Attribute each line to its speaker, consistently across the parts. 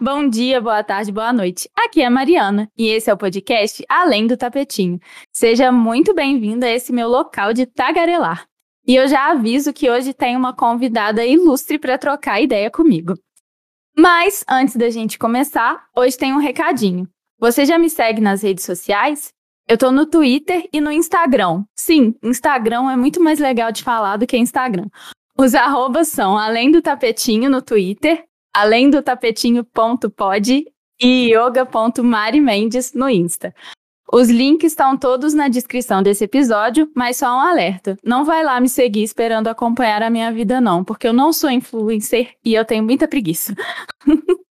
Speaker 1: Bom dia, boa tarde, boa noite. Aqui é a Mariana e esse é o podcast Além do Tapetinho. Seja muito bem-vindo a esse meu local de tagarelar. E eu já aviso que hoje tem uma convidada ilustre para trocar ideia comigo. Mas antes da gente começar, hoje tem um recadinho. Você já me segue nas redes sociais? Eu tô no Twitter e no Instagram. Sim, Instagram é muito mais legal de falar do que Instagram. Os arrobas são além do tapetinho no Twitter além do tapetinho.pod e yoga.marimendes no Insta. Os links estão todos na descrição desse episódio, mas só um alerta. Não vai lá me seguir esperando acompanhar a minha vida, não, porque eu não sou influencer e eu tenho muita preguiça.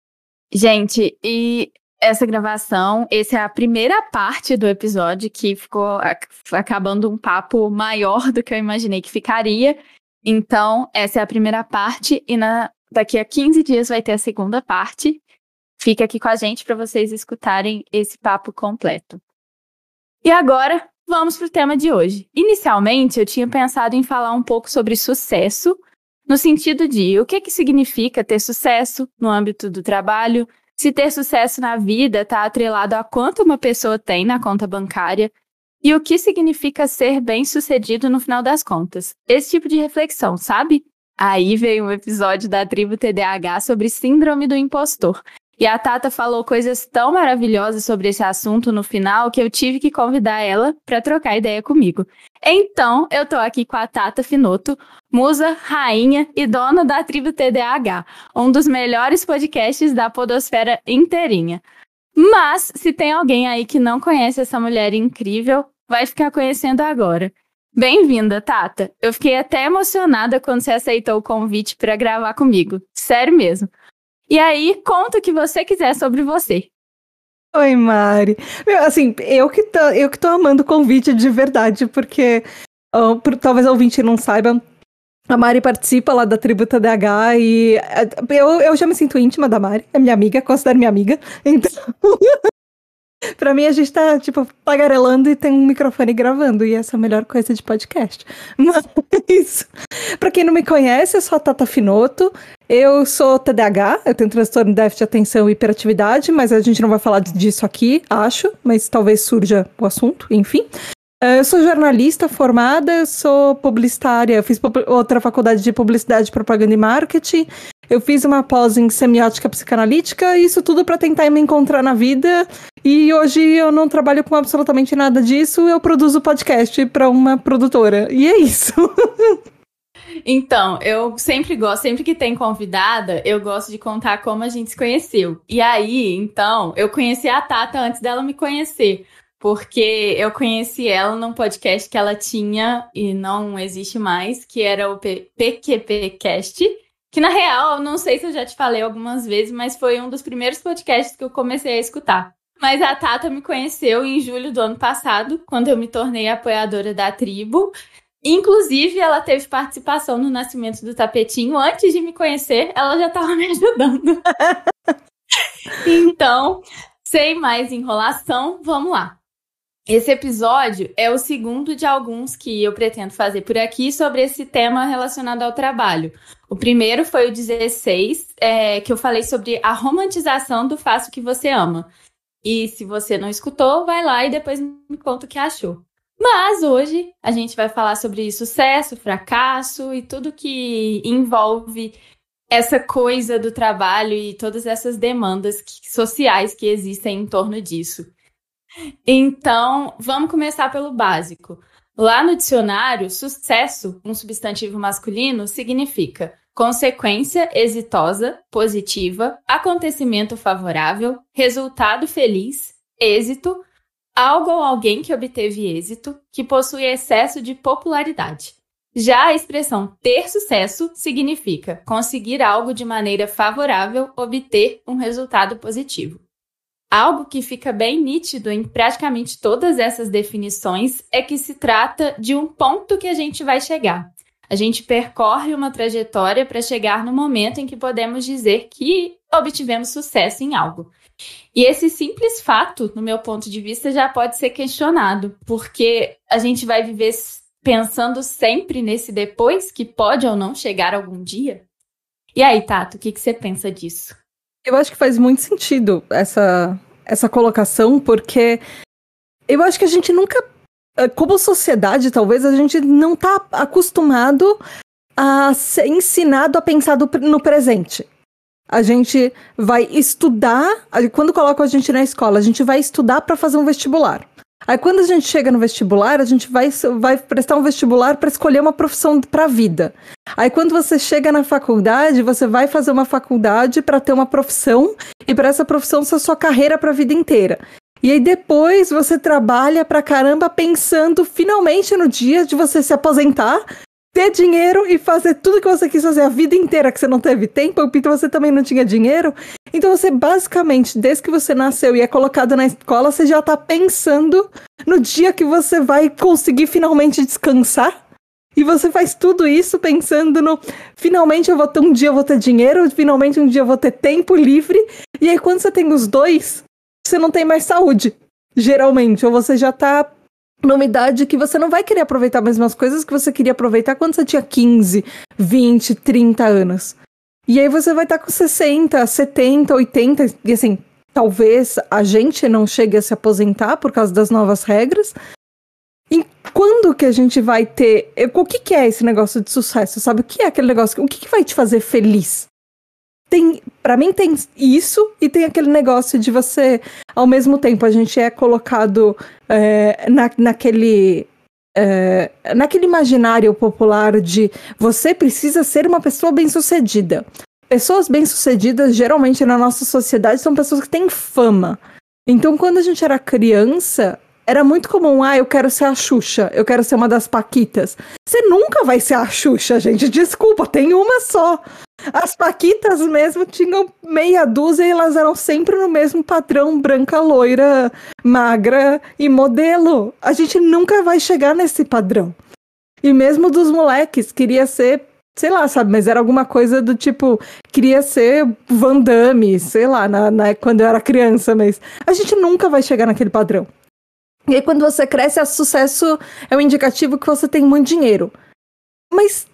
Speaker 1: Gente, e essa gravação, essa é a primeira parte do episódio que ficou acabando um papo maior do que eu imaginei que ficaria. Então, essa é a primeira parte, e na Daqui a 15 dias vai ter a segunda parte. Fica aqui com a gente para vocês escutarem esse papo completo. E agora, vamos para o tema de hoje. Inicialmente, eu tinha pensado em falar um pouco sobre sucesso, no sentido de o que, que significa ter sucesso no âmbito do trabalho, se ter sucesso na vida está atrelado a quanto uma pessoa tem na conta bancária e o que significa ser bem-sucedido no final das contas. Esse tipo de reflexão, sabe? Aí veio um episódio da tribo TDAH sobre síndrome do impostor. E a Tata falou coisas tão maravilhosas sobre esse assunto no final que eu tive que convidar ela para trocar ideia comigo. Então, eu tô aqui com a Tata Finoto, musa, rainha e dona da tribo TDAH, um dos melhores podcasts da podosfera inteirinha. Mas, se tem alguém aí que não conhece essa mulher incrível, vai ficar conhecendo agora. Bem-vinda, Tata. Eu fiquei até emocionada quando você aceitou o convite para gravar comigo. Sério mesmo. E aí, conta o que você quiser sobre você.
Speaker 2: Oi, Mari. Meu, assim, eu que tô, eu que tô amando o convite de verdade, porque uh, por, talvez o ouvinte não saiba, a Mari participa lá da Tributa DH e uh, eu, eu já me sinto íntima da Mari, é minha amiga, considero minha amiga. Então, pra mim, a gente tá, tipo, tagarelando e tem um microfone gravando, e essa é a melhor coisa de podcast. Mas, pra quem não me conhece, eu sou a Tata Finoto, eu sou TDAH, eu tenho transtorno de déficit de atenção e hiperatividade, mas a gente não vai falar disso aqui, acho, mas talvez surja o assunto, enfim. Eh, eu sou jornalista formada, sou publicitária, fiz outra faculdade de publicidade, propaganda e marketing. Eu fiz uma pós em semiótica psicanalítica, isso tudo para tentar me encontrar na vida. E hoje eu não trabalho com absolutamente nada disso, eu produzo podcast para uma produtora. E é isso.
Speaker 1: Então, eu sempre gosto, sempre que tem convidada, eu gosto de contar como a gente se conheceu. E aí, então, eu conheci a Tata antes dela me conhecer porque eu conheci ela num podcast que ela tinha e não existe mais, que era o PQPcast, que na real, não sei se eu já te falei algumas vezes, mas foi um dos primeiros podcasts que eu comecei a escutar. Mas a Tata me conheceu em julho do ano passado, quando eu me tornei apoiadora da tribo. Inclusive, ela teve participação no nascimento do tapetinho. Antes de me conhecer, ela já estava me ajudando. então, sem mais enrolação, vamos lá. Esse episódio é o segundo de alguns que eu pretendo fazer por aqui sobre esse tema relacionado ao trabalho. O primeiro foi o 16, é, que eu falei sobre a romantização do faço que você ama. E se você não escutou, vai lá e depois me conta o que achou. Mas hoje a gente vai falar sobre sucesso, fracasso e tudo que envolve essa coisa do trabalho e todas essas demandas sociais que existem em torno disso. Então, vamos começar pelo básico. Lá no dicionário, sucesso, um substantivo masculino, significa consequência exitosa, positiva, acontecimento favorável, resultado feliz, êxito, algo ou alguém que obteve êxito, que possui excesso de popularidade. Já a expressão ter sucesso significa conseguir algo de maneira favorável, obter um resultado positivo. Algo que fica bem nítido em praticamente todas essas definições é que se trata de um ponto que a gente vai chegar. A gente percorre uma trajetória para chegar no momento em que podemos dizer que obtivemos sucesso em algo. E esse simples fato, no meu ponto de vista, já pode ser questionado, porque a gente vai viver pensando sempre nesse depois que pode ou não chegar algum dia. E aí, Tato, o que, que você pensa disso?
Speaker 2: Eu acho que faz muito sentido essa, essa colocação, porque eu acho que a gente nunca, eh, como sociedade, talvez, a gente não está acostumado a ser ensinado a pensar do, no presente. A gente vai estudar, quando colocam a gente na escola, a gente vai estudar para fazer um vestibular. Aí quando a gente chega no vestibular, a gente vai, vai prestar um vestibular para escolher uma profissão para a vida. Aí quando você chega na faculdade, você vai fazer uma faculdade para ter uma profissão e para essa profissão ser sua carreira para a vida inteira. E aí depois você trabalha pra caramba pensando finalmente no dia de você se aposentar ter dinheiro e fazer tudo que você quis fazer a vida inteira que você não teve tempo, então você também não tinha dinheiro. Então você basicamente, desde que você nasceu e é colocado na escola, você já tá pensando no dia que você vai conseguir finalmente descansar. E você faz tudo isso pensando no finalmente eu vou ter um dia eu vou ter dinheiro, finalmente um dia eu vou ter tempo livre. E aí quando você tem os dois, você não tem mais saúde, geralmente, ou você já tá numa idade que você não vai querer aproveitar as mesmas coisas que você queria aproveitar quando você tinha 15, 20, 30 anos. E aí você vai estar com 60, 70, 80, e assim, talvez a gente não chegue a se aposentar por causa das novas regras. E quando que a gente vai ter. O que, que é esse negócio de sucesso? Sabe? O que é aquele negócio? O que, que vai te fazer feliz? Tem, para mim tem isso e tem aquele negócio de você, ao mesmo tempo, a gente é colocado é, na, naquele é, naquele imaginário popular de você precisa ser uma pessoa bem-sucedida. Pessoas bem-sucedidas, geralmente na nossa sociedade, são pessoas que têm fama. Então, quando a gente era criança, era muito comum, ah, eu quero ser a Xuxa, eu quero ser uma das Paquitas. Você nunca vai ser a Xuxa, gente. Desculpa, tem uma só. As Paquitas mesmo tinham meia dúzia e elas eram sempre no mesmo padrão, branca, loira, magra e modelo. A gente nunca vai chegar nesse padrão. E mesmo dos moleques, queria ser, sei lá, sabe, mas era alguma coisa do tipo, queria ser Van Damme, sei lá, na, na, quando eu era criança, mas a gente nunca vai chegar naquele padrão. E aí, quando você cresce, o sucesso é um indicativo que você tem muito dinheiro. Mas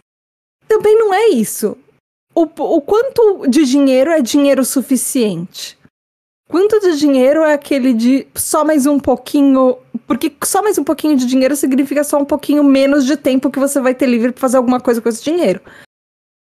Speaker 2: também não é isso o, o quanto de dinheiro é dinheiro suficiente? Quanto de dinheiro é aquele de só mais um pouquinho? Porque só mais um pouquinho de dinheiro significa só um pouquinho menos de tempo que você vai ter livre para fazer alguma coisa com esse dinheiro.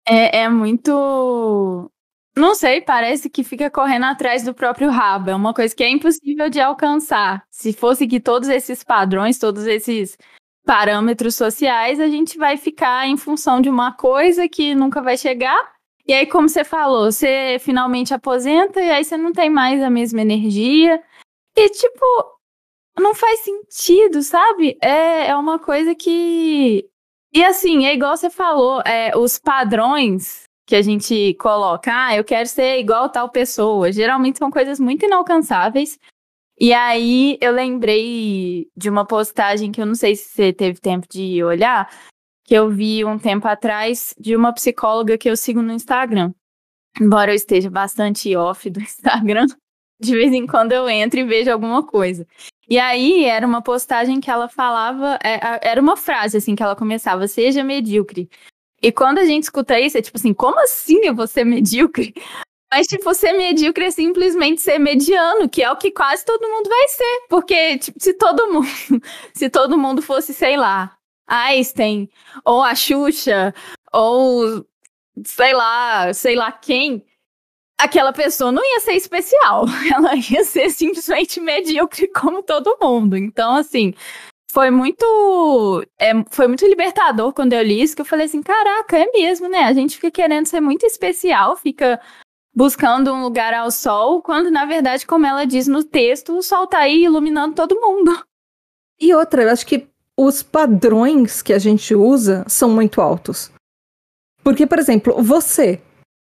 Speaker 1: É, é muito. Não sei, parece que fica correndo atrás do próprio rabo. É uma coisa que é impossível de alcançar. Se fosse que todos esses padrões, todos esses parâmetros sociais, a gente vai ficar em função de uma coisa que nunca vai chegar e aí, como você falou, você finalmente aposenta e aí você não tem mais a mesma energia. E, tipo, não faz sentido, sabe? É, é uma coisa que. E assim, é igual você falou, é, os padrões que a gente coloca, ah, eu quero ser igual tal pessoa, geralmente são coisas muito inalcançáveis. E aí eu lembrei de uma postagem que eu não sei se você teve tempo de olhar, que eu vi um tempo atrás de uma psicóloga que eu sigo no Instagram. Embora eu esteja bastante off do Instagram, de vez em quando eu entro e vejo alguma coisa. E aí era uma postagem que ela falava, é, era uma frase assim que ela começava: seja medíocre. E quando a gente escuta isso, é tipo assim, como assim eu vou ser medíocre? Mas, tipo, ser medíocre é simplesmente ser mediano, que é o que quase todo mundo vai ser. Porque, tipo, se todo mundo, se todo mundo fosse, sei lá, Einstein, ou a Xuxa, ou sei lá, sei lá quem, aquela pessoa não ia ser especial. Ela ia ser simplesmente medíocre como todo mundo. Então, assim, foi muito é, foi muito libertador quando eu li isso, que eu falei assim, caraca, é mesmo, né? A gente fica querendo ser muito especial, fica buscando um lugar ao sol, quando na verdade, como ela diz no texto, o sol tá aí iluminando todo mundo.
Speaker 2: E outra, eu acho que os padrões que a gente usa são muito altos. Porque, por exemplo, você.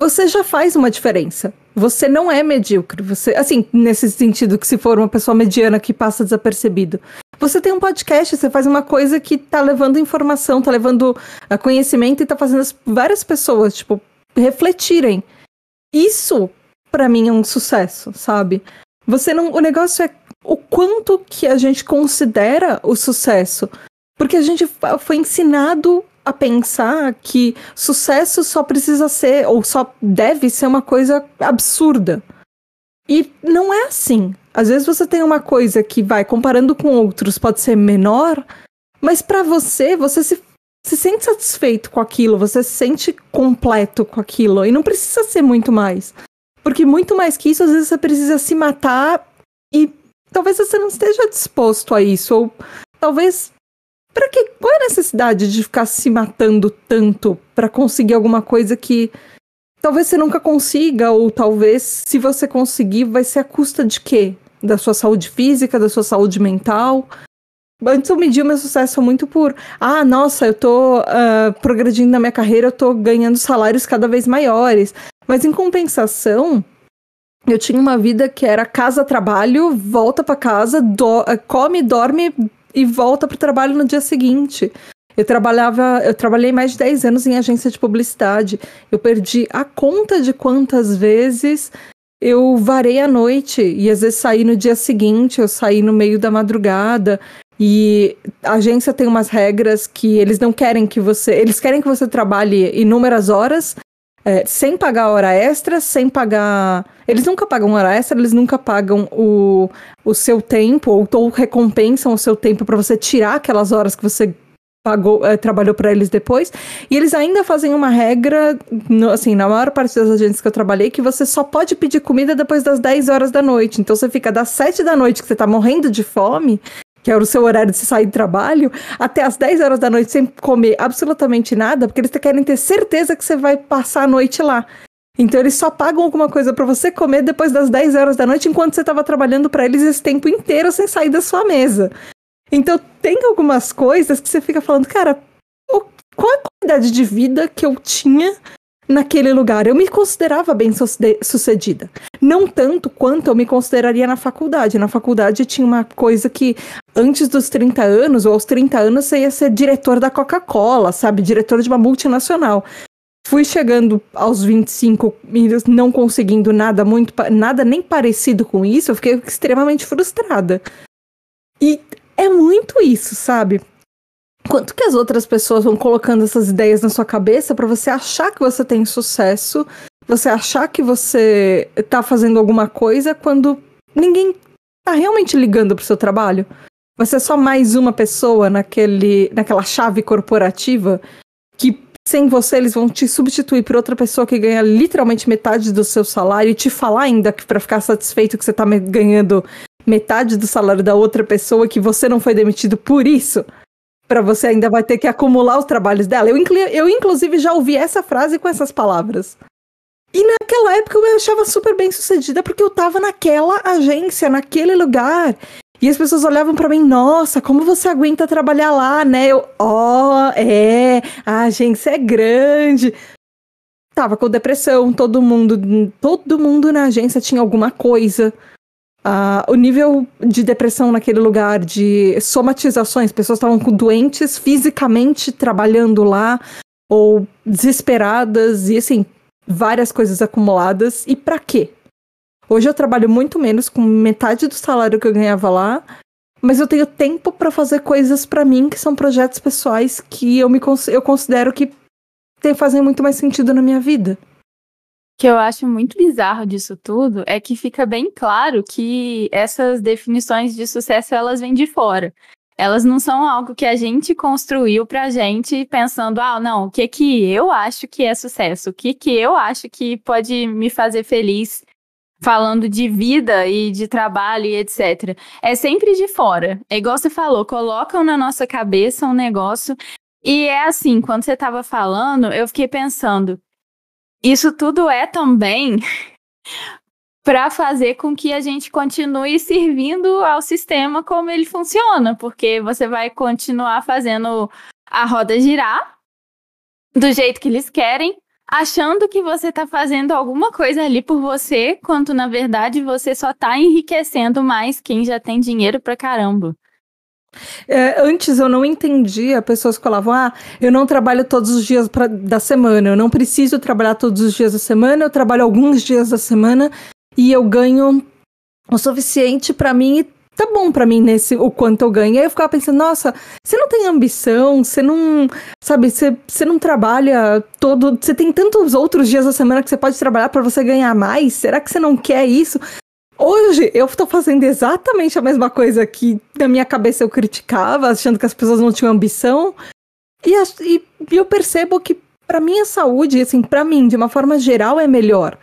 Speaker 2: Você já faz uma diferença. Você não é medíocre. Você, assim, nesse sentido que se for uma pessoa mediana que passa desapercebido. Você tem um podcast, você faz uma coisa que tá levando informação, tá levando ah, conhecimento e tá fazendo várias pessoas, tipo, refletirem. Isso, para mim, é um sucesso, sabe? Você não. O negócio é o quanto que a gente considera o sucesso. Porque a gente foi ensinado a pensar que sucesso só precisa ser, ou só deve ser uma coisa absurda. E não é assim. Às vezes você tem uma coisa que vai comparando com outros pode ser menor, mas para você, você se, se sente satisfeito com aquilo, você se sente completo com aquilo e não precisa ser muito mais. Porque muito mais que isso, às vezes você precisa se matar e talvez você não esteja disposto a isso ou talvez para que qual é a necessidade de ficar se matando tanto para conseguir alguma coisa que talvez você nunca consiga, ou talvez, se você conseguir, vai ser a custa de quê? Da sua saúde física, da sua saúde mental? Antes eu media o meu sucesso muito por, ah, nossa, eu tô uh, progredindo na minha carreira, eu tô ganhando salários cada vez maiores. Mas em compensação, eu tinha uma vida que era casa-trabalho, volta para casa, do come, dorme e volta pro trabalho no dia seguinte. Eu trabalhava, eu trabalhei mais de 10 anos em agência de publicidade. Eu perdi a conta de quantas vezes eu varei a noite e às vezes saí no dia seguinte, eu saí no meio da madrugada. E a agência tem umas regras que eles não querem que você. Eles querem que você trabalhe inúmeras horas, é, sem pagar hora extra, sem pagar. Eles nunca pagam hora extra, eles nunca pagam o, o seu tempo, ou, ou recompensam o seu tempo para você tirar aquelas horas que você pagou, é, trabalhou para eles depois. E eles ainda fazem uma regra, no, assim, na maior parte das agências que eu trabalhei, que você só pode pedir comida depois das 10 horas da noite. Então você fica das 7 da noite que você tá morrendo de fome, que é o seu horário de sair do trabalho, até as 10 horas da noite sem comer absolutamente nada, porque eles querem ter certeza que você vai passar a noite lá. Então eles só pagam alguma coisa para você comer depois das 10 horas da noite, enquanto você estava trabalhando para eles esse tempo inteiro sem sair da sua mesa. Então tem algumas coisas que você fica falando, cara, qual a qualidade de vida que eu tinha naquele lugar? Eu me considerava bem sucedida. Não tanto quanto eu me consideraria na faculdade. Na faculdade tinha uma coisa que antes dos 30 anos, ou aos 30 anos, você ia ser diretor da Coca-Cola, sabe? Diretor de uma multinacional. Fui chegando aos 25 e não conseguindo nada muito, nada nem parecido com isso, eu fiquei extremamente frustrada. E é muito isso, sabe? Quanto que as outras pessoas vão colocando essas ideias na sua cabeça para você achar que você tem sucesso, você achar que você tá fazendo alguma coisa quando ninguém tá realmente ligando pro seu trabalho? Você é só mais uma pessoa naquele, naquela chave corporativa que sem você eles vão te substituir por outra pessoa que ganha literalmente metade do seu salário e te falar ainda que para ficar satisfeito que você tá ganhando metade do salário da outra pessoa que você não foi demitido por isso, para você ainda vai ter que acumular os trabalhos dela. Eu, eu, inclusive, já ouvi essa frase com essas palavras. E naquela época eu me achava super bem sucedida porque eu tava naquela agência, naquele lugar. E as pessoas olhavam para mim, nossa, como você aguenta trabalhar lá, né? Eu, ó, oh, é, a agência é grande. Tava com depressão, todo mundo, todo mundo na agência tinha alguma coisa. Uh, o nível de depressão naquele lugar, de somatizações, pessoas estavam doentes fisicamente trabalhando lá, ou desesperadas, e assim, várias coisas acumuladas. E para quê? Hoje eu trabalho muito menos, com metade do salário que eu ganhava lá, mas eu tenho tempo para fazer coisas para mim que são projetos pessoais que eu, me, eu considero que fazem muito mais sentido na minha vida
Speaker 1: que eu acho muito bizarro disso tudo é que fica bem claro que essas definições de sucesso elas vêm de fora. Elas não são algo que a gente construiu pra gente pensando, ah, não, o que que eu acho que é sucesso? O que que eu acho que pode me fazer feliz falando de vida e de trabalho e etc. É sempre de fora. É igual você falou, colocam na nossa cabeça um negócio e é assim, quando você estava falando, eu fiquei pensando, isso tudo é também para fazer com que a gente continue servindo ao sistema como ele funciona, porque você vai continuar fazendo a roda girar do jeito que eles querem, achando que você está fazendo alguma coisa ali por você, quando na verdade você só está enriquecendo mais quem já tem dinheiro pra caramba.
Speaker 2: É, antes eu não entendia, pessoas que falavam, ah, eu não trabalho todos os dias pra, da semana, eu não preciso trabalhar todos os dias da semana, eu trabalho alguns dias da semana e eu ganho o suficiente para mim e tá bom para mim nesse o quanto eu ganho. Aí eu ficava pensando, nossa, você não tem ambição, você não, sabe, você, você não trabalha todo, você tem tantos outros dias da semana que você pode trabalhar para você ganhar mais. Será que você não quer isso? Hoje eu estou fazendo exatamente a mesma coisa que na minha cabeça eu criticava, achando que as pessoas não tinham ambição. E, e eu percebo que para minha saúde, assim, para mim, de uma forma geral, é melhor.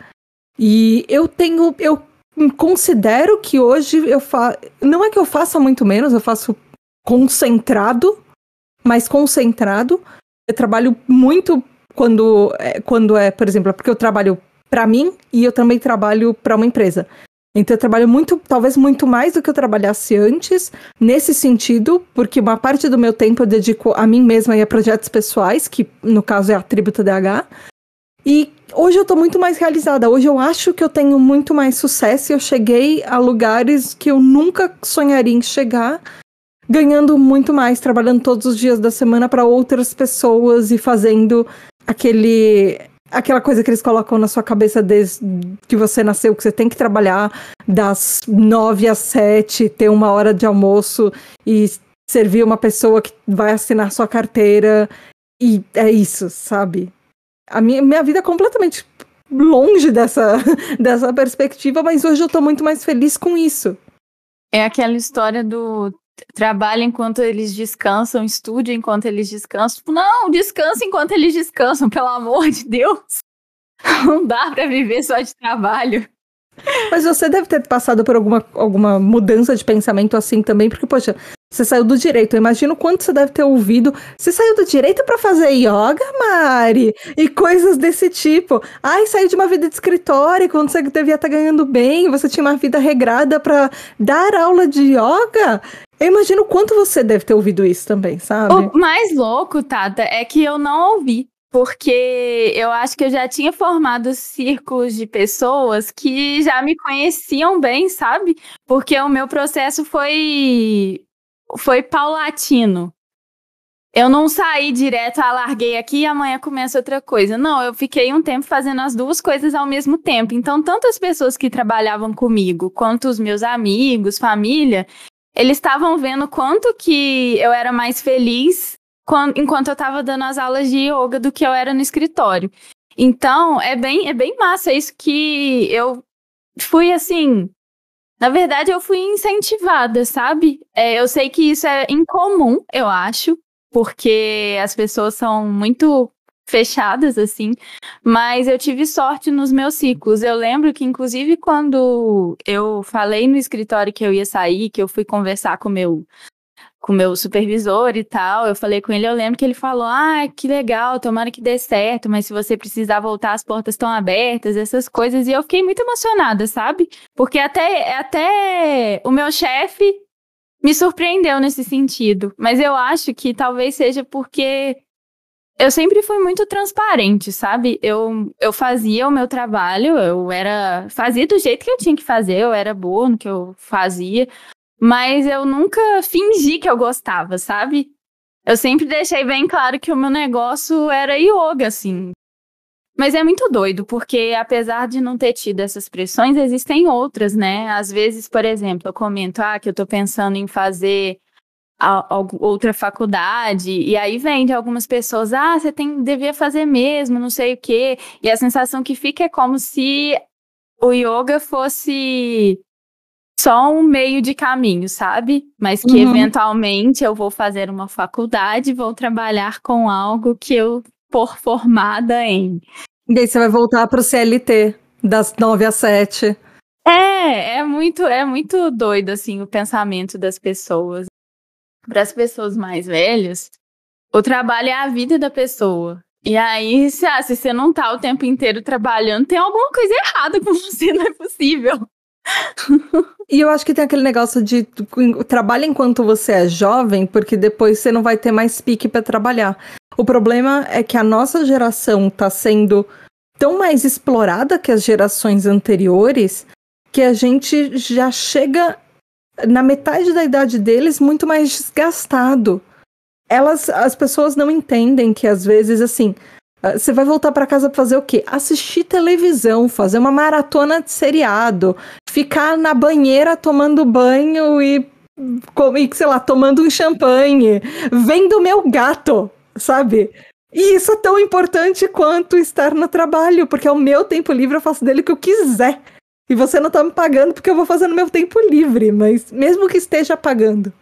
Speaker 2: E eu tenho, eu considero que hoje eu faço, não é que eu faça muito menos, eu faço concentrado, mais concentrado. Eu trabalho muito quando é, quando é, por exemplo, é porque eu trabalho para mim e eu também trabalho para uma empresa. Então eu trabalho muito, talvez muito mais do que eu trabalhasse antes, nesse sentido, porque uma parte do meu tempo eu dedico a mim mesma e a projetos pessoais, que no caso é a Tributa DH. E hoje eu tô muito mais realizada. Hoje eu acho que eu tenho muito mais sucesso e eu cheguei a lugares que eu nunca sonharia em chegar, ganhando muito mais, trabalhando todos os dias da semana para outras pessoas e fazendo aquele aquela coisa que eles colocam na sua cabeça desde que você nasceu, que você tem que trabalhar das nove às sete, ter uma hora de almoço e servir uma pessoa que vai assinar sua carteira. E é isso, sabe? A minha, minha vida é completamente longe dessa, dessa perspectiva, mas hoje eu tô muito mais feliz com isso.
Speaker 1: É aquela história do trabalha enquanto eles descansam, estude enquanto eles descansam. Tipo, não, descansa enquanto eles descansam, pelo amor de Deus. Não dá para viver só de trabalho.
Speaker 2: Mas você deve ter passado por alguma, alguma mudança de pensamento assim também, porque, poxa, você saiu do direito. Eu imagino quanto você deve ter ouvido. Você saiu do direito para fazer yoga, Mari? E coisas desse tipo. Ai, saiu de uma vida de escritório quando você devia estar tá ganhando bem, você tinha uma vida regrada para dar aula de yoga. Eu imagino quanto você deve ter ouvido isso também, sabe?
Speaker 1: O mais louco, Tata, é que eu não ouvi. Porque eu acho que eu já tinha formado círculos de pessoas que já me conheciam bem, sabe? Porque o meu processo foi foi paulatino. Eu não saí direto, ah, larguei aqui e amanhã começa outra coisa. Não, eu fiquei um tempo fazendo as duas coisas ao mesmo tempo. Então, tanto as pessoas que trabalhavam comigo, quanto os meus amigos, família, eles estavam vendo quanto que eu era mais feliz quando, enquanto eu estava dando as aulas de yoga do que eu era no escritório. Então, é bem, é bem massa isso que eu fui assim. Na verdade, eu fui incentivada, sabe? É, eu sei que isso é incomum, eu acho, porque as pessoas são muito fechadas, assim, mas eu tive sorte nos meus ciclos. Eu lembro que, inclusive, quando eu falei no escritório que eu ia sair, que eu fui conversar com meu com meu supervisor e tal, eu falei com ele, eu lembro que ele falou: "Ah, que legal, tomara que dê certo, mas se você precisar voltar, as portas estão abertas", essas coisas, e eu fiquei muito emocionada, sabe? Porque até até o meu chefe me surpreendeu nesse sentido, mas eu acho que talvez seja porque eu sempre fui muito transparente, sabe? Eu, eu fazia o meu trabalho, eu era. Fazia do jeito que eu tinha que fazer, eu era boa no que eu fazia, mas eu nunca fingi que eu gostava, sabe? Eu sempre deixei bem claro que o meu negócio era yoga, assim. Mas é muito doido, porque apesar de não ter tido essas pressões, existem outras, né? Às vezes, por exemplo, eu comento, ah, que eu tô pensando em fazer a, a, outra faculdade, e aí vem de algumas pessoas, ah, você tem, devia fazer mesmo, não sei o quê. E a sensação que fica é como se o yoga fosse só um meio de caminho, sabe? Mas que uhum. eventualmente eu vou fazer uma faculdade, vou trabalhar com algo que eu for formada em.
Speaker 2: E aí você vai voltar para o CLT das nove às sete.
Speaker 1: É, é muito, é muito doido assim o pensamento das pessoas para as pessoas mais velhas, o trabalho é a vida da pessoa. E aí, se, ah, se você não tá o tempo inteiro trabalhando, tem alguma coisa errada com você, não é possível.
Speaker 2: E eu acho que tem aquele negócio de trabalha enquanto você é jovem, porque depois você não vai ter mais pique para trabalhar. O problema é que a nossa geração tá sendo tão mais explorada que as gerações anteriores que a gente já chega na metade da idade deles, muito mais desgastado. Elas, as pessoas não entendem que às vezes assim, você vai voltar para casa para fazer o quê? Assistir televisão, fazer uma maratona de seriado, ficar na banheira tomando banho e, e sei lá, tomando um champanhe, vendo meu gato, sabe? E isso é tão importante quanto estar no trabalho, porque é o meu tempo livre, eu faço dele o que eu quiser. E você não tá me pagando porque eu vou fazer no meu tempo livre, mas mesmo que esteja pagando,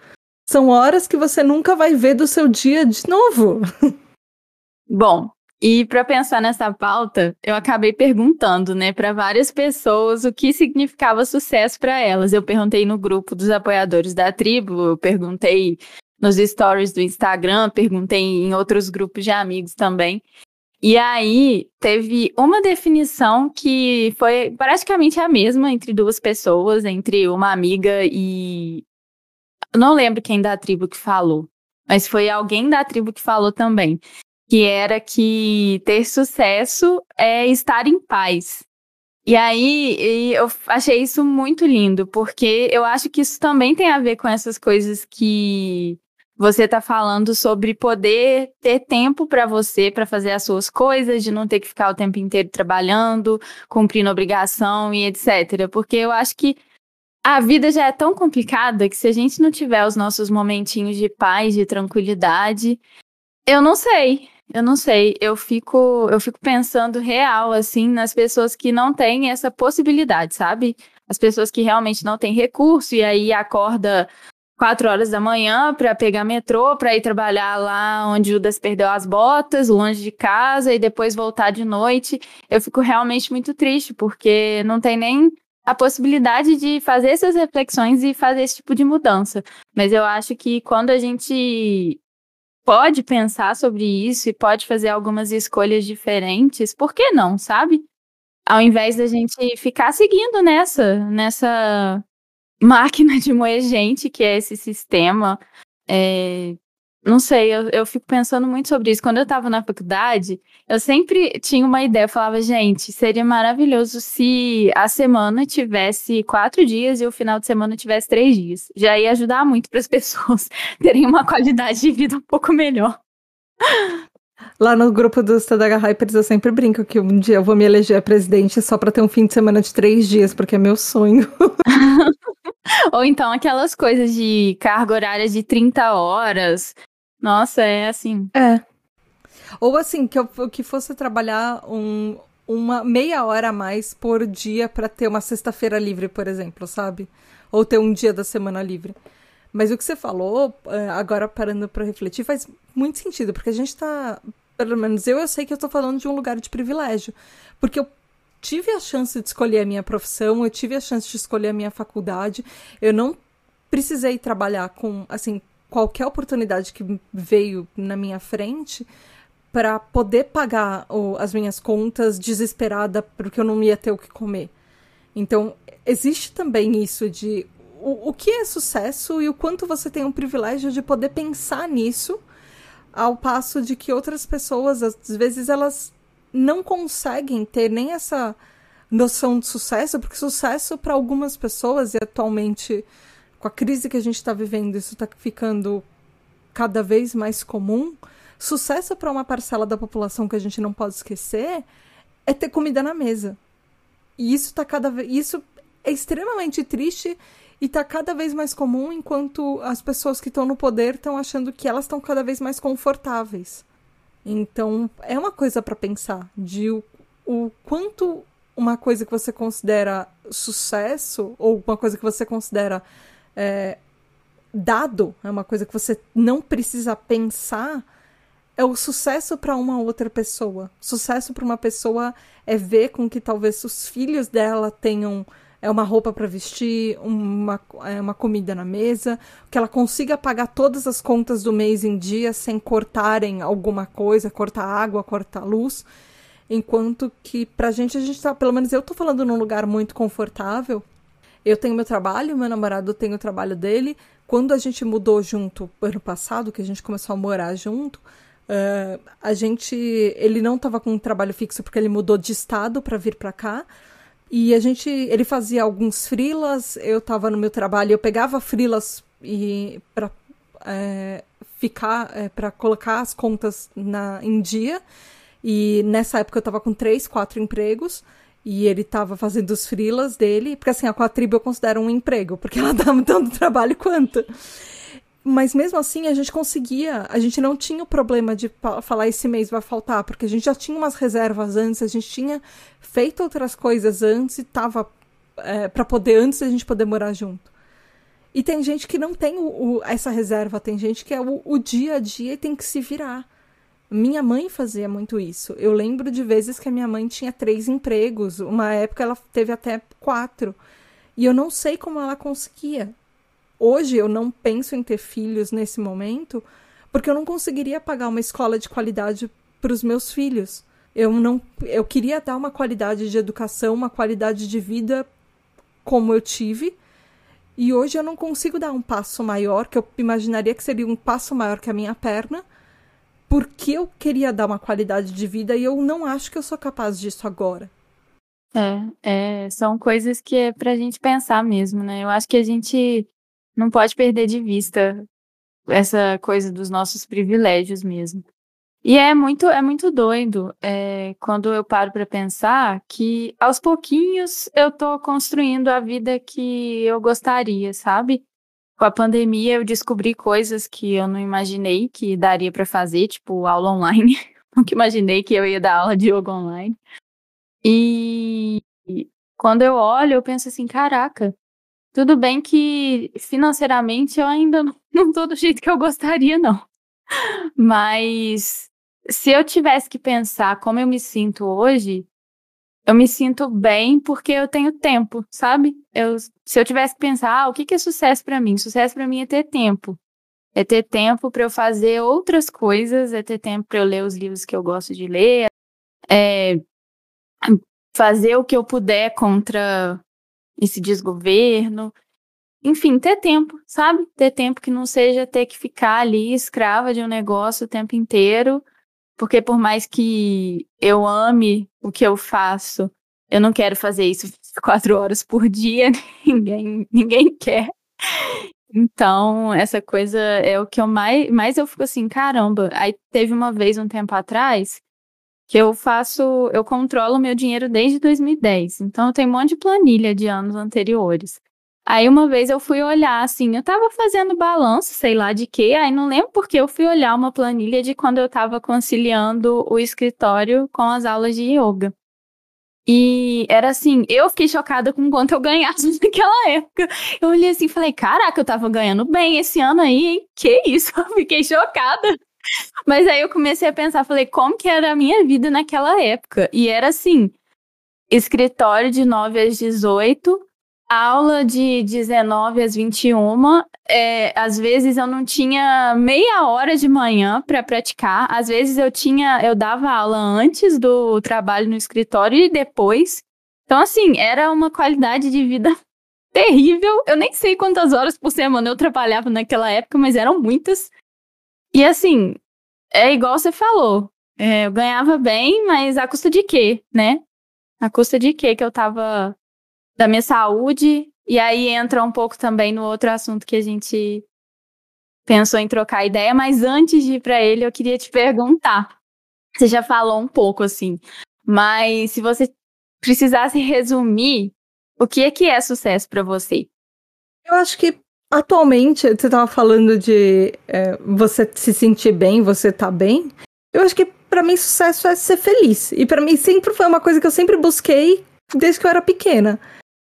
Speaker 2: são horas que você nunca vai ver do seu dia de novo.
Speaker 1: Bom, e para pensar nessa pauta, eu acabei perguntando, né, para várias pessoas o que significava sucesso para elas. Eu perguntei no grupo dos apoiadores da tribo, eu perguntei nos stories do Instagram, perguntei em outros grupos de amigos também. E aí teve uma definição que foi praticamente a mesma entre duas pessoas, entre uma amiga e não lembro quem da tribo que falou, mas foi alguém da tribo que falou também, que era que ter sucesso é estar em paz. E aí eu achei isso muito lindo, porque eu acho que isso também tem a ver com essas coisas que você está falando sobre poder ter tempo para você, para fazer as suas coisas, de não ter que ficar o tempo inteiro trabalhando, cumprindo obrigação e etc. Porque eu acho que a vida já é tão complicada que se a gente não tiver os nossos momentinhos de paz, de tranquilidade, eu não sei. Eu não sei, eu fico, eu fico pensando real assim nas pessoas que não têm essa possibilidade, sabe? As pessoas que realmente não têm recurso e aí acorda quatro horas da manhã para pegar metrô, para ir trabalhar lá onde Judas perdeu as botas, longe de casa, e depois voltar de noite. Eu fico realmente muito triste, porque não tem nem a possibilidade de fazer essas reflexões e fazer esse tipo de mudança. Mas eu acho que quando a gente pode pensar sobre isso e pode fazer algumas escolhas diferentes, por que não, sabe? Ao invés da gente ficar seguindo nessa, nessa máquina de moer gente, que é esse sistema. É, não sei, eu, eu fico pensando muito sobre isso. Quando eu estava na faculdade, eu sempre tinha uma ideia, eu falava, gente, seria maravilhoso se a semana tivesse quatro dias e o final de semana tivesse três dias. Já ia ajudar muito para as pessoas terem uma qualidade de vida um pouco melhor.
Speaker 2: Lá no grupo dos TDH Hypers eu sempre brinco que um dia eu vou me eleger a presidente só para ter um fim de semana de três dias, porque é meu sonho.
Speaker 1: Ou então aquelas coisas de carga horária de 30 horas. Nossa, é assim.
Speaker 2: É. Ou assim, que eu que fosse trabalhar um, uma meia hora a mais por dia para ter uma sexta-feira livre, por exemplo, sabe? Ou ter um dia da semana livre. Mas o que você falou, é, agora parando para refletir, faz muito sentido, porque a gente tá. Pelo menos eu, eu sei que eu tô falando de um lugar de privilégio. Porque eu tive a chance de escolher a minha profissão, eu tive a chance de escolher a minha faculdade. Eu não precisei trabalhar com, assim, qualquer oportunidade que veio na minha frente para poder pagar o, as minhas contas desesperada porque eu não ia ter o que comer. Então, existe também isso de o, o que é sucesso e o quanto você tem um privilégio de poder pensar nisso, ao passo de que outras pessoas, às vezes, elas não conseguem ter nem essa noção de sucesso, porque sucesso para algumas pessoas, e atualmente com a crise que a gente está vivendo, isso está ficando cada vez mais comum. Sucesso para uma parcela da população que a gente não pode esquecer é ter comida na mesa. E isso tá cada vez. Isso é extremamente triste e está cada vez mais comum enquanto as pessoas que estão no poder estão achando que elas estão cada vez mais confortáveis. Então, é uma coisa para pensar de o, o quanto uma coisa que você considera sucesso ou uma coisa que você considera é, dado, é uma coisa que você não precisa pensar, é o sucesso para uma outra pessoa. Sucesso para uma pessoa é ver com que talvez os filhos dela tenham é uma roupa para vestir, uma, é uma comida na mesa, que ela consiga pagar todas as contas do mês em dia sem cortarem alguma coisa, cortar água, cortar luz. Enquanto que pra gente, a gente tá, pelo menos eu tô falando num lugar muito confortável. Eu tenho meu trabalho, meu namorado tem o trabalho dele. Quando a gente mudou junto ano passado, que a gente começou a morar junto, uh, a gente, ele não estava com um trabalho fixo porque ele mudou de estado para vir para cá. E a gente, ele fazia alguns frilas, eu estava no meu trabalho, eu pegava frilas e para é, ficar, é, para colocar as contas na, em dia. E nessa época eu estava com três, quatro empregos. E ele estava fazendo os frilas dele, porque assim, a Quatribo eu considero um emprego, porque ela dá tanto trabalho quanto. Mas mesmo assim, a gente conseguia, a gente não tinha o problema de falar esse mês vai faltar, porque a gente já tinha umas reservas antes, a gente tinha feito outras coisas antes e tava é, para poder antes da gente poder morar junto. E tem gente que não tem o, o, essa reserva, tem gente que é o, o dia a dia e tem que se virar. Minha mãe fazia muito isso. Eu lembro de vezes que a minha mãe tinha três empregos. Uma época ela teve até quatro. E eu não sei como ela conseguia. Hoje eu não penso em ter filhos nesse momento, porque eu não conseguiria pagar uma escola de qualidade para os meus filhos. Eu não, eu queria dar uma qualidade de educação, uma qualidade de vida como eu tive, e hoje eu não consigo dar um passo maior, que eu imaginaria que seria um passo maior que a minha perna, porque eu queria dar uma qualidade de vida e eu não acho que eu sou capaz disso agora.
Speaker 1: É, é são coisas que é pra gente pensar mesmo, né? Eu acho que a gente não pode perder de vista essa coisa dos nossos privilégios mesmo. E é muito, é muito doido é, quando eu paro para pensar que aos pouquinhos eu tô construindo a vida que eu gostaria, sabe? Com a pandemia eu descobri coisas que eu não imaginei que daria para fazer, tipo aula online. Nunca imaginei que eu ia dar aula de yoga online. E quando eu olho, eu penso assim, caraca, tudo bem que financeiramente eu ainda não tô do jeito que eu gostaria, não. Mas se eu tivesse que pensar como eu me sinto hoje, eu me sinto bem porque eu tenho tempo, sabe? Eu, se eu tivesse que pensar, ah, o que, é sucesso para mim? Sucesso para mim é ter tempo. É ter tempo para eu fazer outras coisas, é ter tempo para eu ler os livros que eu gosto de ler, é fazer o que eu puder contra esse desgoverno. Enfim, ter tempo, sabe? Ter tempo que não seja ter que ficar ali escrava de um negócio o tempo inteiro porque por mais que eu ame o que eu faço, eu não quero fazer isso quatro horas por dia, ninguém, ninguém quer. Então, essa coisa é o que eu mais, mais eu fico assim, caramba. Aí teve uma vez, um tempo atrás, que eu faço, eu controlo meu dinheiro desde 2010. Então, eu tenho um monte de planilha de anos anteriores. Aí uma vez eu fui olhar, assim, eu tava fazendo balanço, sei lá de quê, aí não lembro porque eu fui olhar uma planilha de quando eu tava conciliando o escritório com as aulas de yoga. E era assim, eu fiquei chocada com quanto eu ganhava naquela época. Eu olhei assim e falei, caraca, eu tava ganhando bem esse ano aí, hein? Que isso? Eu fiquei chocada. Mas aí eu comecei a pensar, falei, como que era a minha vida naquela época? E era assim, escritório de 9 às 18, aula de 19 às 21, é, às vezes eu não tinha meia hora de manhã para praticar, às vezes eu tinha, eu dava aula antes do trabalho no escritório e depois. Então, assim, era uma qualidade de vida terrível. Eu nem sei quantas horas por semana eu trabalhava naquela época, mas eram muitas. E assim, é igual você falou. É, eu ganhava bem, mas a custa de quê, né? A custa de quê que eu tava da minha saúde. E aí entra um pouco também no outro assunto que a gente pensou em trocar ideia, mas antes de ir para ele, eu queria te perguntar. Você já falou um pouco assim, mas se você precisasse resumir, o que é que é sucesso para você?
Speaker 2: Eu acho que atualmente você estava falando de é, você se sentir bem, você tá bem. Eu acho que para mim sucesso é ser feliz e para mim sempre foi uma coisa que eu sempre busquei desde que eu era pequena.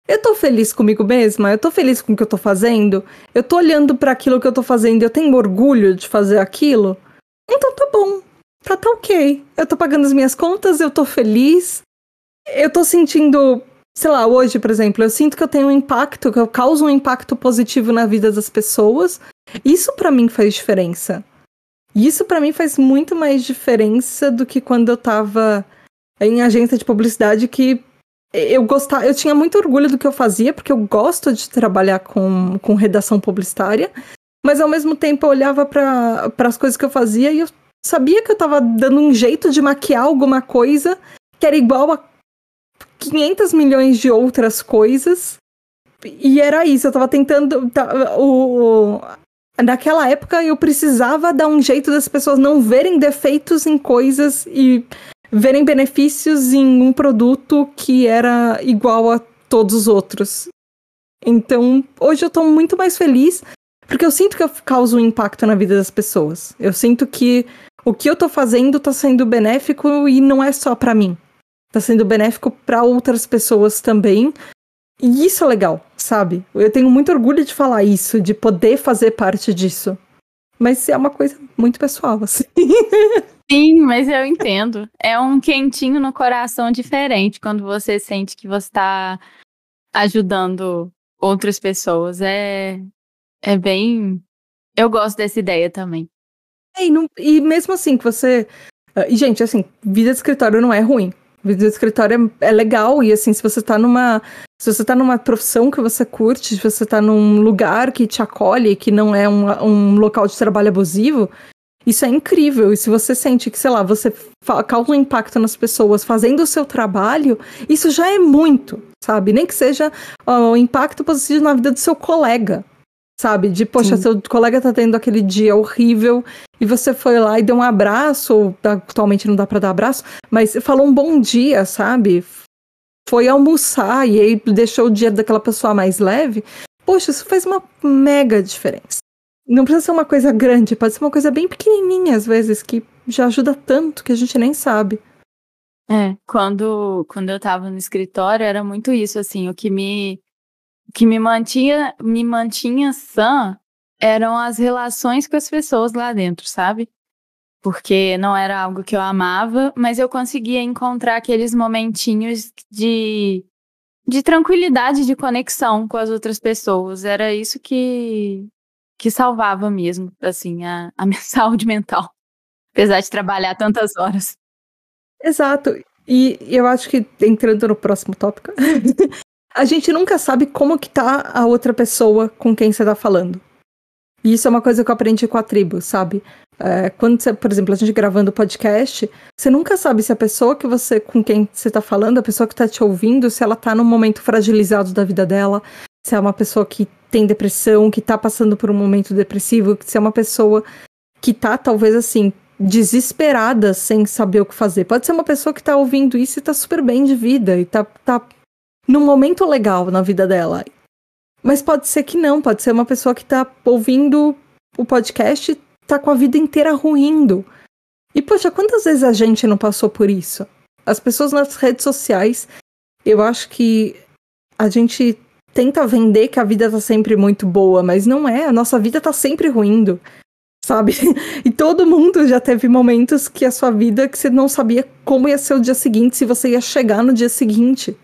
Speaker 2: Eu tô feliz comigo mesma? Eu tô feliz com o que eu tô fazendo? Eu tô olhando para aquilo que eu tô fazendo eu tenho orgulho de fazer aquilo? Então tá bom. Tá, tá ok. Eu tô pagando as minhas contas, eu tô feliz. Eu tô sentindo, sei lá, hoje, por exemplo, eu sinto que eu tenho um impacto, que eu causo um impacto positivo na vida das pessoas. Isso para mim faz diferença. Isso para mim faz muito mais diferença do que quando eu tava em agência de publicidade que eu gostava, eu tinha muito orgulho do que eu fazia, porque eu gosto de trabalhar com, com redação publicitária, mas ao mesmo tempo eu olhava para as coisas que eu fazia e eu sabia que eu estava dando um jeito de maquiar alguma coisa que era igual a 500 milhões de outras coisas. E era isso, eu estava tentando. Tá, o, naquela época eu precisava dar um jeito das pessoas não verem defeitos em coisas e verem benefícios em um produto que era igual a todos os outros. Então, hoje eu tô muito mais feliz porque eu sinto que eu causo um impacto na vida das pessoas. Eu sinto que o que eu tô fazendo tá sendo benéfico e não é só para mim. Tá sendo benéfico para outras pessoas também. E isso é legal, sabe? Eu tenho muito orgulho de falar isso, de poder fazer parte disso. Mas é uma coisa muito pessoal, assim.
Speaker 1: Sim, mas eu entendo. É um quentinho no coração diferente quando você sente que você está ajudando outras pessoas. É, é bem. Eu gosto dessa ideia também.
Speaker 2: É, e, não, e mesmo assim, que você. Uh, e, gente, assim, vida de escritório não é ruim. Vida de escritório é, é, legal, e assim, se você tá numa. Se você tá numa profissão que você curte, se você tá num lugar que te acolhe, que não é um, um local de trabalho abusivo, isso é incrível. E se você sente que, sei lá, você causa um impacto nas pessoas fazendo o seu trabalho, isso já é muito, sabe? Nem que seja o um impacto positivo na vida do seu colega sabe? De, poxa, Sim. seu colega tá tendo aquele dia horrível e você foi lá e deu um abraço, ou atualmente não dá para dar abraço, mas falou um bom dia, sabe? Foi almoçar e aí deixou o dia daquela pessoa mais leve. Poxa, isso faz uma mega diferença. Não precisa ser uma coisa grande, pode ser uma coisa bem pequenininha às vezes, que já ajuda tanto que a gente nem sabe.
Speaker 1: É, quando, quando eu tava no escritório era muito isso, assim, o que me que me mantinha, me mantinha sã eram as relações com as pessoas lá dentro, sabe? Porque não era algo que eu amava, mas eu conseguia encontrar aqueles momentinhos de, de tranquilidade, de conexão com as outras pessoas. Era isso que, que salvava mesmo, assim, a, a minha saúde mental. Apesar de trabalhar tantas horas.
Speaker 2: Exato. E eu acho que, entrando no próximo tópico, a gente nunca sabe como que tá a outra pessoa com quem você tá falando. E isso é uma coisa que eu aprendi com a tribo, sabe? É, quando você, por exemplo, a gente gravando podcast, você nunca sabe se a pessoa que você, com quem você tá falando, a pessoa que tá te ouvindo, se ela tá num momento fragilizado da vida dela, se é uma pessoa que tem depressão, que tá passando por um momento depressivo, se é uma pessoa que tá, talvez assim, desesperada sem saber o que fazer. Pode ser uma pessoa que tá ouvindo isso e tá super bem de vida e tá, tá num momento legal na vida dela. Mas pode ser que não, pode ser uma pessoa que tá ouvindo o podcast e tá com a vida inteira ruindo. E poxa, quantas vezes a gente não passou por isso? As pessoas nas redes sociais, eu acho que a gente tenta vender que a vida tá sempre muito boa, mas não é, a nossa vida tá sempre ruindo. Sabe? E todo mundo já teve momentos que a sua vida que você não sabia como ia ser o dia seguinte, se você ia chegar no dia seguinte.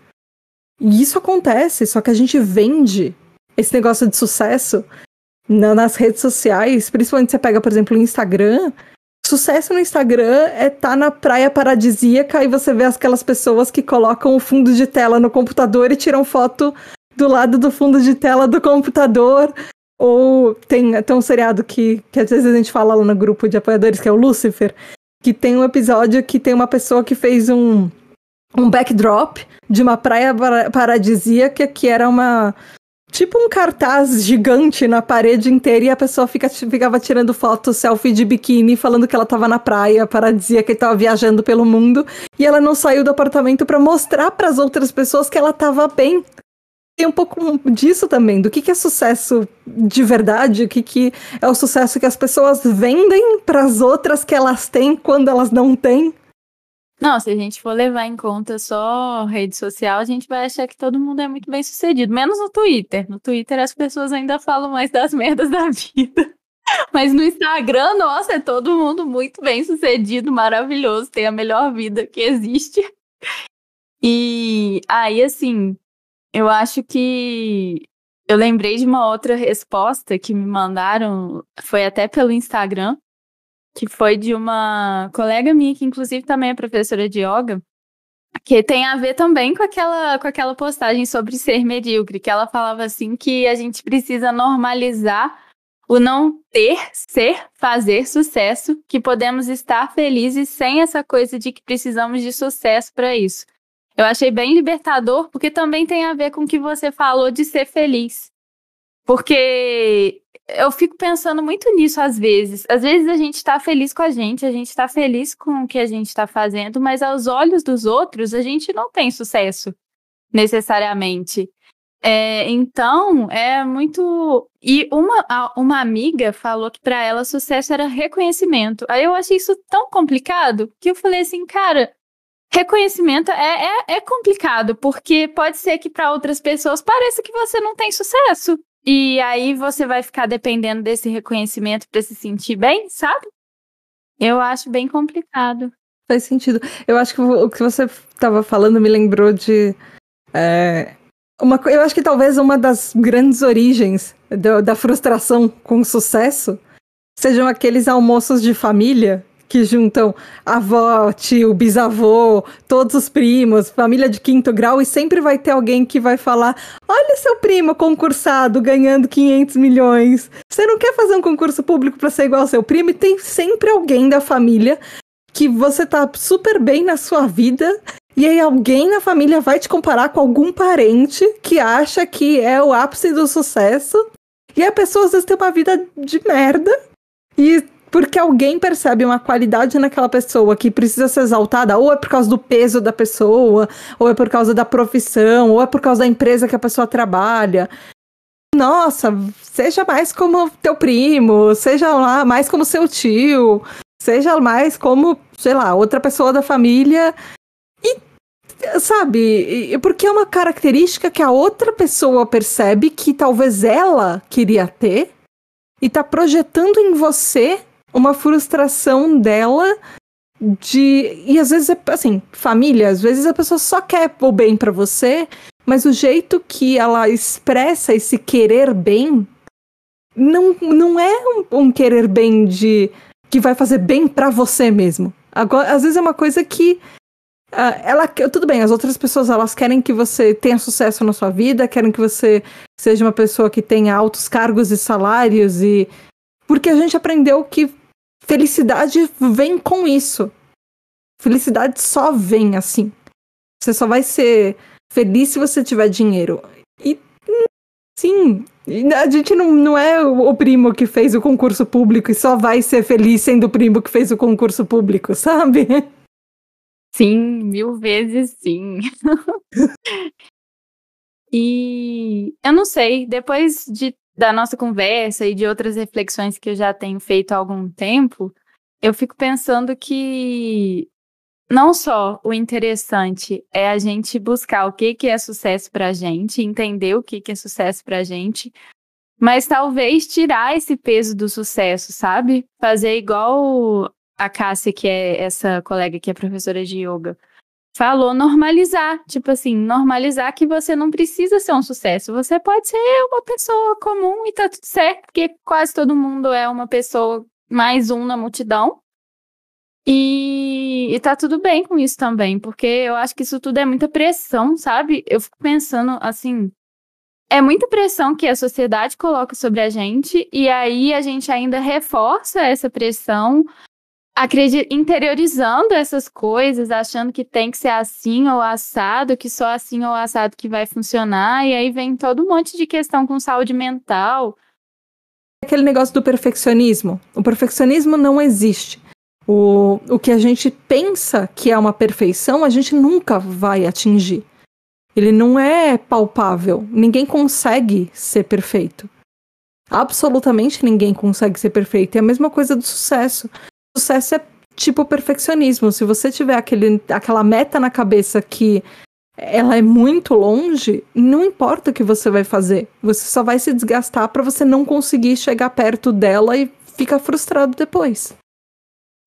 Speaker 2: E isso acontece, só que a gente vende esse negócio de sucesso na, nas redes sociais, principalmente você pega, por exemplo, o Instagram. Sucesso no Instagram é estar tá na praia paradisíaca e você vê aquelas pessoas que colocam o fundo de tela no computador e tiram foto do lado do fundo de tela do computador. Ou tem, tem um seriado que, que às vezes a gente fala lá no grupo de apoiadores, que é o Lucifer, que tem um episódio que tem uma pessoa que fez um, um backdrop de uma praia paradisíaca que era uma tipo um cartaz gigante na parede inteira e a pessoa fica, ficava tirando foto, selfie de biquíni, falando que ela estava na praia paradisíaca e estava viajando pelo mundo. E ela não saiu do apartamento para mostrar para as outras pessoas que ela estava bem. Tem um pouco disso também, do que, que é sucesso de verdade, o que, que é o sucesso que as pessoas vendem para as outras que elas têm quando elas não têm.
Speaker 1: Não, se a gente for levar em conta só rede social, a gente vai achar que todo mundo é muito bem sucedido, menos no Twitter. No Twitter as pessoas ainda falam mais das merdas da vida. Mas no Instagram, nossa, é todo mundo muito bem sucedido, maravilhoso, tem a melhor vida que existe. E aí, assim, eu acho que eu lembrei de uma outra resposta que me mandaram, foi até pelo Instagram, que foi de uma colega minha, que inclusive também é professora de yoga, que tem a ver também com aquela, com aquela postagem sobre ser medíocre, que ela falava assim que a gente precisa normalizar o não ter, ser, fazer sucesso, que podemos estar felizes sem essa coisa de que precisamos de sucesso para isso. Eu achei bem libertador, porque também tem a ver com o que você falou de ser feliz. Porque eu fico pensando muito nisso às vezes. Às vezes a gente está feliz com a gente, a gente está feliz com o que a gente está fazendo, mas aos olhos dos outros a gente não tem sucesso necessariamente. É, então, é muito. E uma, uma amiga falou que para ela sucesso era reconhecimento. Aí eu achei isso tão complicado que eu falei assim, cara, reconhecimento é, é, é complicado, porque pode ser que para outras pessoas pareça que você não tem sucesso. E aí você vai ficar dependendo desse reconhecimento para se sentir bem, sabe? Eu acho bem complicado.
Speaker 2: Faz sentido. Eu acho que o que você estava falando me lembrou de. É, uma, eu acho que talvez uma das grandes origens do, da frustração com sucesso sejam aqueles almoços de família que juntam avó, tio, bisavô, todos os primos, família de quinto grau, e sempre vai ter alguém que vai falar: Olha seu primo concursado ganhando 500 milhões. Você não quer fazer um concurso público para ser igual ao seu primo? E tem sempre alguém da família que você tá super bem na sua vida. E aí alguém na família vai te comparar com algum parente que acha que é o ápice do sucesso. E a pessoa às vezes tem uma vida de merda. E porque alguém percebe uma qualidade naquela pessoa que precisa ser exaltada, ou é por causa do peso da pessoa, ou é por causa da profissão, ou é por causa da empresa que a pessoa trabalha. Nossa, seja mais como teu primo, seja lá mais como seu tio, seja mais como, sei lá, outra pessoa da família. E, sabe, porque é uma característica que a outra pessoa percebe que talvez ela queria ter e tá projetando em você uma frustração dela de e às vezes é assim família às vezes a pessoa só quer o bem para você mas o jeito que ela expressa esse querer bem não, não é um, um querer bem de que vai fazer bem para você mesmo. Agora às vezes é uma coisa que uh, ela tudo bem as outras pessoas elas querem que você tenha sucesso na sua vida querem que você seja uma pessoa que tenha altos cargos e salários e porque a gente aprendeu que Felicidade vem com isso. Felicidade só vem assim. Você só vai ser feliz se você tiver dinheiro. E sim, a gente não, não é o primo que fez o concurso público e só vai ser feliz sendo o primo que fez o concurso público, sabe?
Speaker 1: Sim, mil vezes sim. e eu não sei, depois de da nossa conversa e de outras reflexões que eu já tenho feito há algum tempo, eu fico pensando que não só o interessante é a gente buscar o que, que é sucesso para a gente, entender o que, que é sucesso para a gente, mas talvez tirar esse peso do sucesso, sabe? Fazer igual a Cássia, que é essa colega que é professora de yoga falou normalizar, tipo assim, normalizar que você não precisa ser um sucesso, você pode ser uma pessoa comum e tá tudo certo, porque quase todo mundo é uma pessoa mais um na multidão. E, e tá tudo bem com isso também, porque eu acho que isso tudo é muita pressão, sabe? Eu fico pensando assim, é muita pressão que a sociedade coloca sobre a gente, e aí a gente ainda reforça essa pressão interiorizando essas coisas, achando que tem que ser assim ou assado, que só assim ou assado que vai funcionar, e aí vem todo um monte de questão com saúde mental.
Speaker 2: Aquele negócio do perfeccionismo. O perfeccionismo não existe. O, o que a gente pensa que é uma perfeição, a gente nunca vai atingir. Ele não é palpável. Ninguém consegue ser perfeito. Absolutamente ninguém consegue ser perfeito. É a mesma coisa do sucesso sucesso é tipo perfeccionismo. Se você tiver aquele, aquela meta na cabeça que ela é muito longe, não importa o que você vai fazer. Você só vai se desgastar para você não conseguir chegar perto dela e ficar frustrado depois.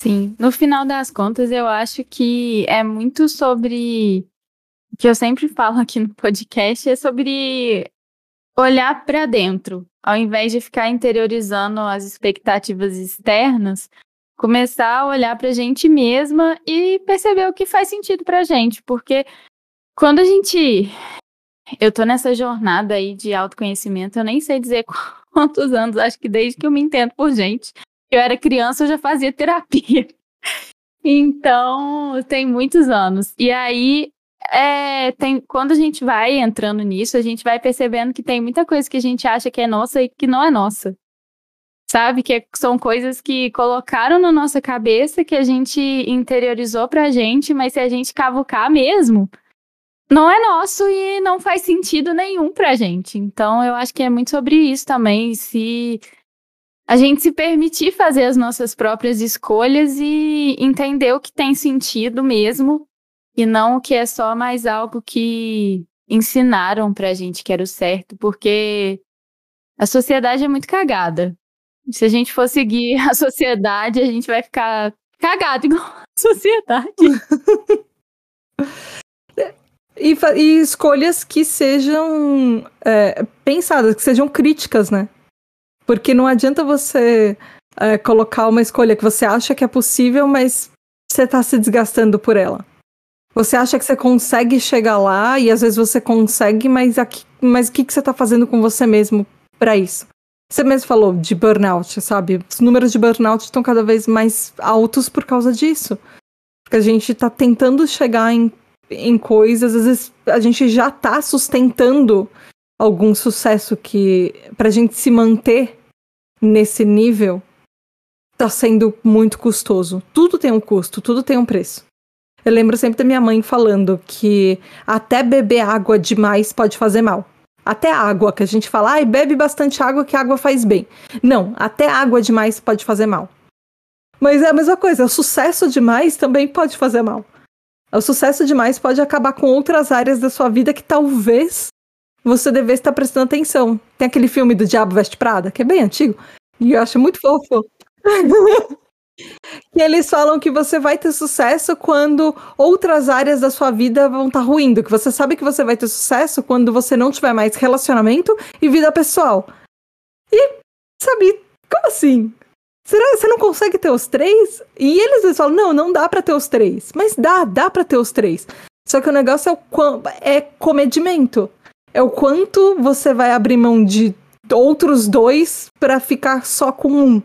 Speaker 1: Sim, no final das contas, eu acho que é muito sobre o que eu sempre falo aqui no podcast é sobre olhar para dentro, ao invés de ficar interiorizando as expectativas externas, começar a olhar para a gente mesma e perceber o que faz sentido para a gente, porque quando a gente eu tô nessa jornada aí de autoconhecimento, eu nem sei dizer quantos anos, acho que desde que eu me entendo por gente. Eu era criança, eu já fazia terapia. Então, tem muitos anos. E aí, é, tem, quando a gente vai entrando nisso, a gente vai percebendo que tem muita coisa que a gente acha que é nossa e que não é nossa sabe? Que são coisas que colocaram na nossa cabeça, que a gente interiorizou pra gente, mas se a gente cavucar mesmo, não é nosso e não faz sentido nenhum pra gente. Então, eu acho que é muito sobre isso também, se a gente se permitir fazer as nossas próprias escolhas e entender o que tem sentido mesmo e não que é só mais algo que ensinaram pra gente que era o certo, porque a sociedade é muito cagada. Se a gente for seguir a sociedade, a gente vai ficar cagado igual a sociedade.
Speaker 2: e, e, escolhas que sejam é, pensadas, que sejam críticas, né? Porque não adianta você é, colocar uma escolha que você acha que é possível, mas você está se desgastando por ela. Você acha que você consegue chegar lá e às vezes você consegue, mas, aqui, mas o que, que você está fazendo com você mesmo para isso? Você mesmo falou de burnout, sabe? Os números de burnout estão cada vez mais altos por causa disso. Porque a gente está tentando chegar em, em coisas, às vezes a gente já está sustentando algum sucesso que, para a gente se manter nesse nível, está sendo muito custoso. Tudo tem um custo, tudo tem um preço. Eu lembro sempre da minha mãe falando que até beber água demais pode fazer mal. Até água, que a gente fala, ai, bebe bastante água que água faz bem. Não, até água demais pode fazer mal. Mas é a mesma coisa, o sucesso demais também pode fazer mal. O sucesso demais pode acabar com outras áreas da sua vida que talvez você devesse estar prestando atenção. Tem aquele filme do Diabo Veste Prada, que é bem antigo, e eu acho muito fofo. que eles falam que você vai ter sucesso quando outras áreas da sua vida vão estar tá ruindo, que você sabe que você vai ter sucesso quando você não tiver mais relacionamento e vida pessoal. E, sabe, como assim? Será que você não consegue ter os três? E eles, eles falam, não, não dá para ter os três. Mas dá, dá para ter os três. Só que o negócio é o é comedimento. É o quanto você vai abrir mão de outros dois para ficar só com um.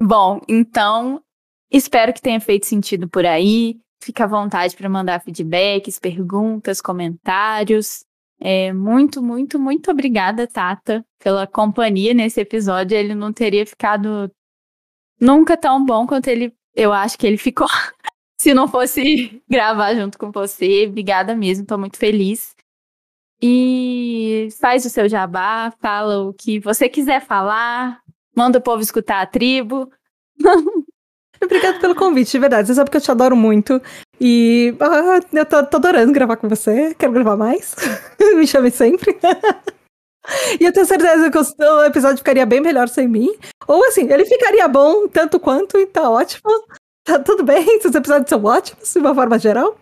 Speaker 1: Bom, então espero que tenha feito sentido por aí. Fica à vontade para mandar feedbacks, perguntas, comentários. É, muito, muito, muito obrigada, Tata, pela companhia nesse episódio. Ele não teria ficado nunca tão bom quanto ele, eu acho que ele ficou, se não fosse gravar junto com você. Obrigada mesmo, estou muito feliz. E faz o seu jabá, fala o que você quiser falar, Manda o povo escutar a tribo.
Speaker 2: Obrigada pelo convite, de verdade. Você sabe que eu te adoro muito. E ah, eu tô, tô, adorando gravar com você. Quero gravar mais. Me chame sempre. e eu tenho certeza que o episódio ficaria bem melhor sem mim. Ou assim, ele ficaria bom tanto quanto e tá ótimo. Tá tudo bem, os episódios são ótimos, de uma forma geral.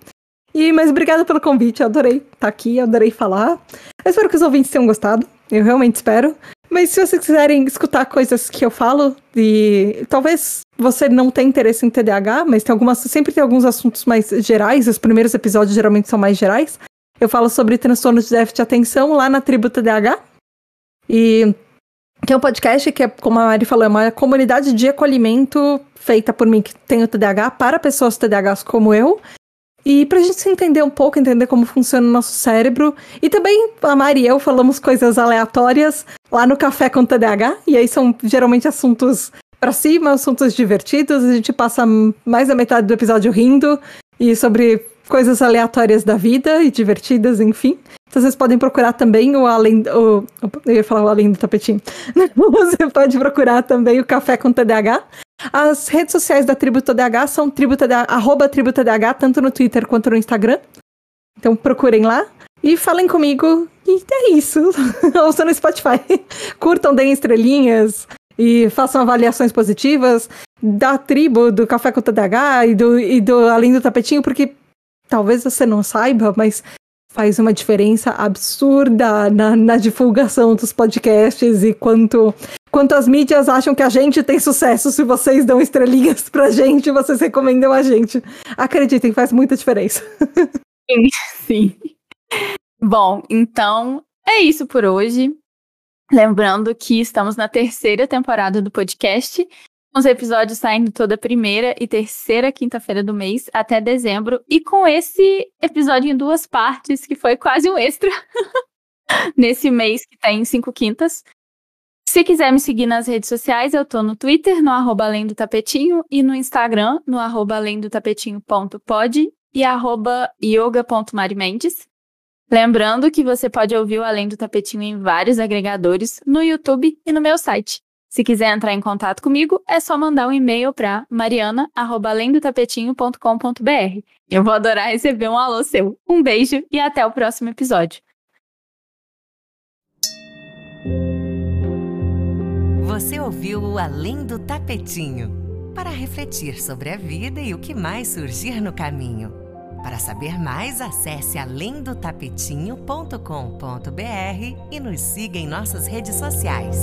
Speaker 2: E, mas obrigada pelo convite, eu adorei estar tá aqui, eu adorei falar. Eu espero que os ouvintes tenham gostado. Eu realmente espero. Mas se vocês quiserem escutar coisas que eu falo, e talvez você não tenha interesse em TDAH, mas tem algumas, sempre tem alguns assuntos mais gerais, os primeiros episódios geralmente são mais gerais. Eu falo sobre transtornos de déficit de atenção lá na tribo TDAH. E que é um podcast que, é, como a Mari falou, é uma comunidade de acolhimento feita por mim que tenho TDAH para pessoas TDAHs como eu. E pra gente se entender um pouco, entender como funciona o nosso cérebro. E também a Mari e eu falamos coisas aleatórias lá no Café com TDAH. E aí são geralmente assuntos para cima, assuntos divertidos. A gente passa mais da metade do episódio rindo e sobre coisas aleatórias da vida e divertidas, enfim. Então vocês podem procurar também o Além. O, eu ia falar o Além do Tapetinho. Você pode procurar também o Café com TDAH. As redes sociais da Tribo TDAH são tribo arroba Tribo TDAH, tanto no Twitter quanto no Instagram. Então procurem lá e falem comigo. E é isso. Ouçam no Spotify. Curtam, deem estrelinhas e façam avaliações positivas da tribo, do Café com TDAH e do, e do Além do Tapetinho, porque talvez você não saiba, mas faz uma diferença absurda na, na, divulgação dos podcasts e quanto, quanto as mídias acham que a gente tem sucesso se vocês dão estrelinhas pra gente, vocês recomendam a gente. Acreditem, faz muita diferença.
Speaker 1: Sim, sim. Bom, então é isso por hoje. Lembrando que estamos na terceira temporada do podcast os episódios saindo toda primeira e terceira quinta-feira do mês até dezembro. E com esse episódio em duas partes, que foi quase um extra nesse mês que tem cinco quintas. Se quiser me seguir nas redes sociais, eu tô no Twitter, no arroba além do tapetinho, e no Instagram, no arroba além do tapetinho.pod e arroba yoga.marimendes. Lembrando que você pode ouvir o Além do Tapetinho em vários agregadores, no YouTube e no meu site Se quiser entrar em contato comigo, é só mandar um e-mail para mariana@alendotapetinho.com.br. Eu vou adorar receber um alô seu. Um beijo e até o próximo episódio.
Speaker 3: Você ouviu o Além do Tapetinho para refletir sobre a vida e o que mais surgir no caminho. Para saber mais, acesse alendotapetinho.com.br e nos siga em nossas redes sociais.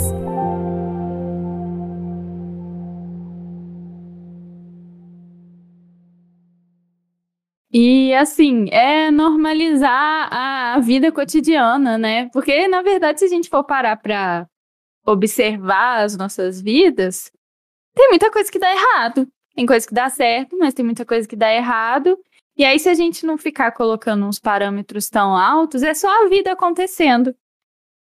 Speaker 1: E assim, é normalizar a vida cotidiana, né? Porque, na verdade, se a gente for parar para observar as nossas vidas, tem muita coisa que dá errado. Tem coisa que dá certo, mas tem muita coisa que dá errado. E aí, se a gente não ficar colocando uns parâmetros tão altos, é só a vida acontecendo.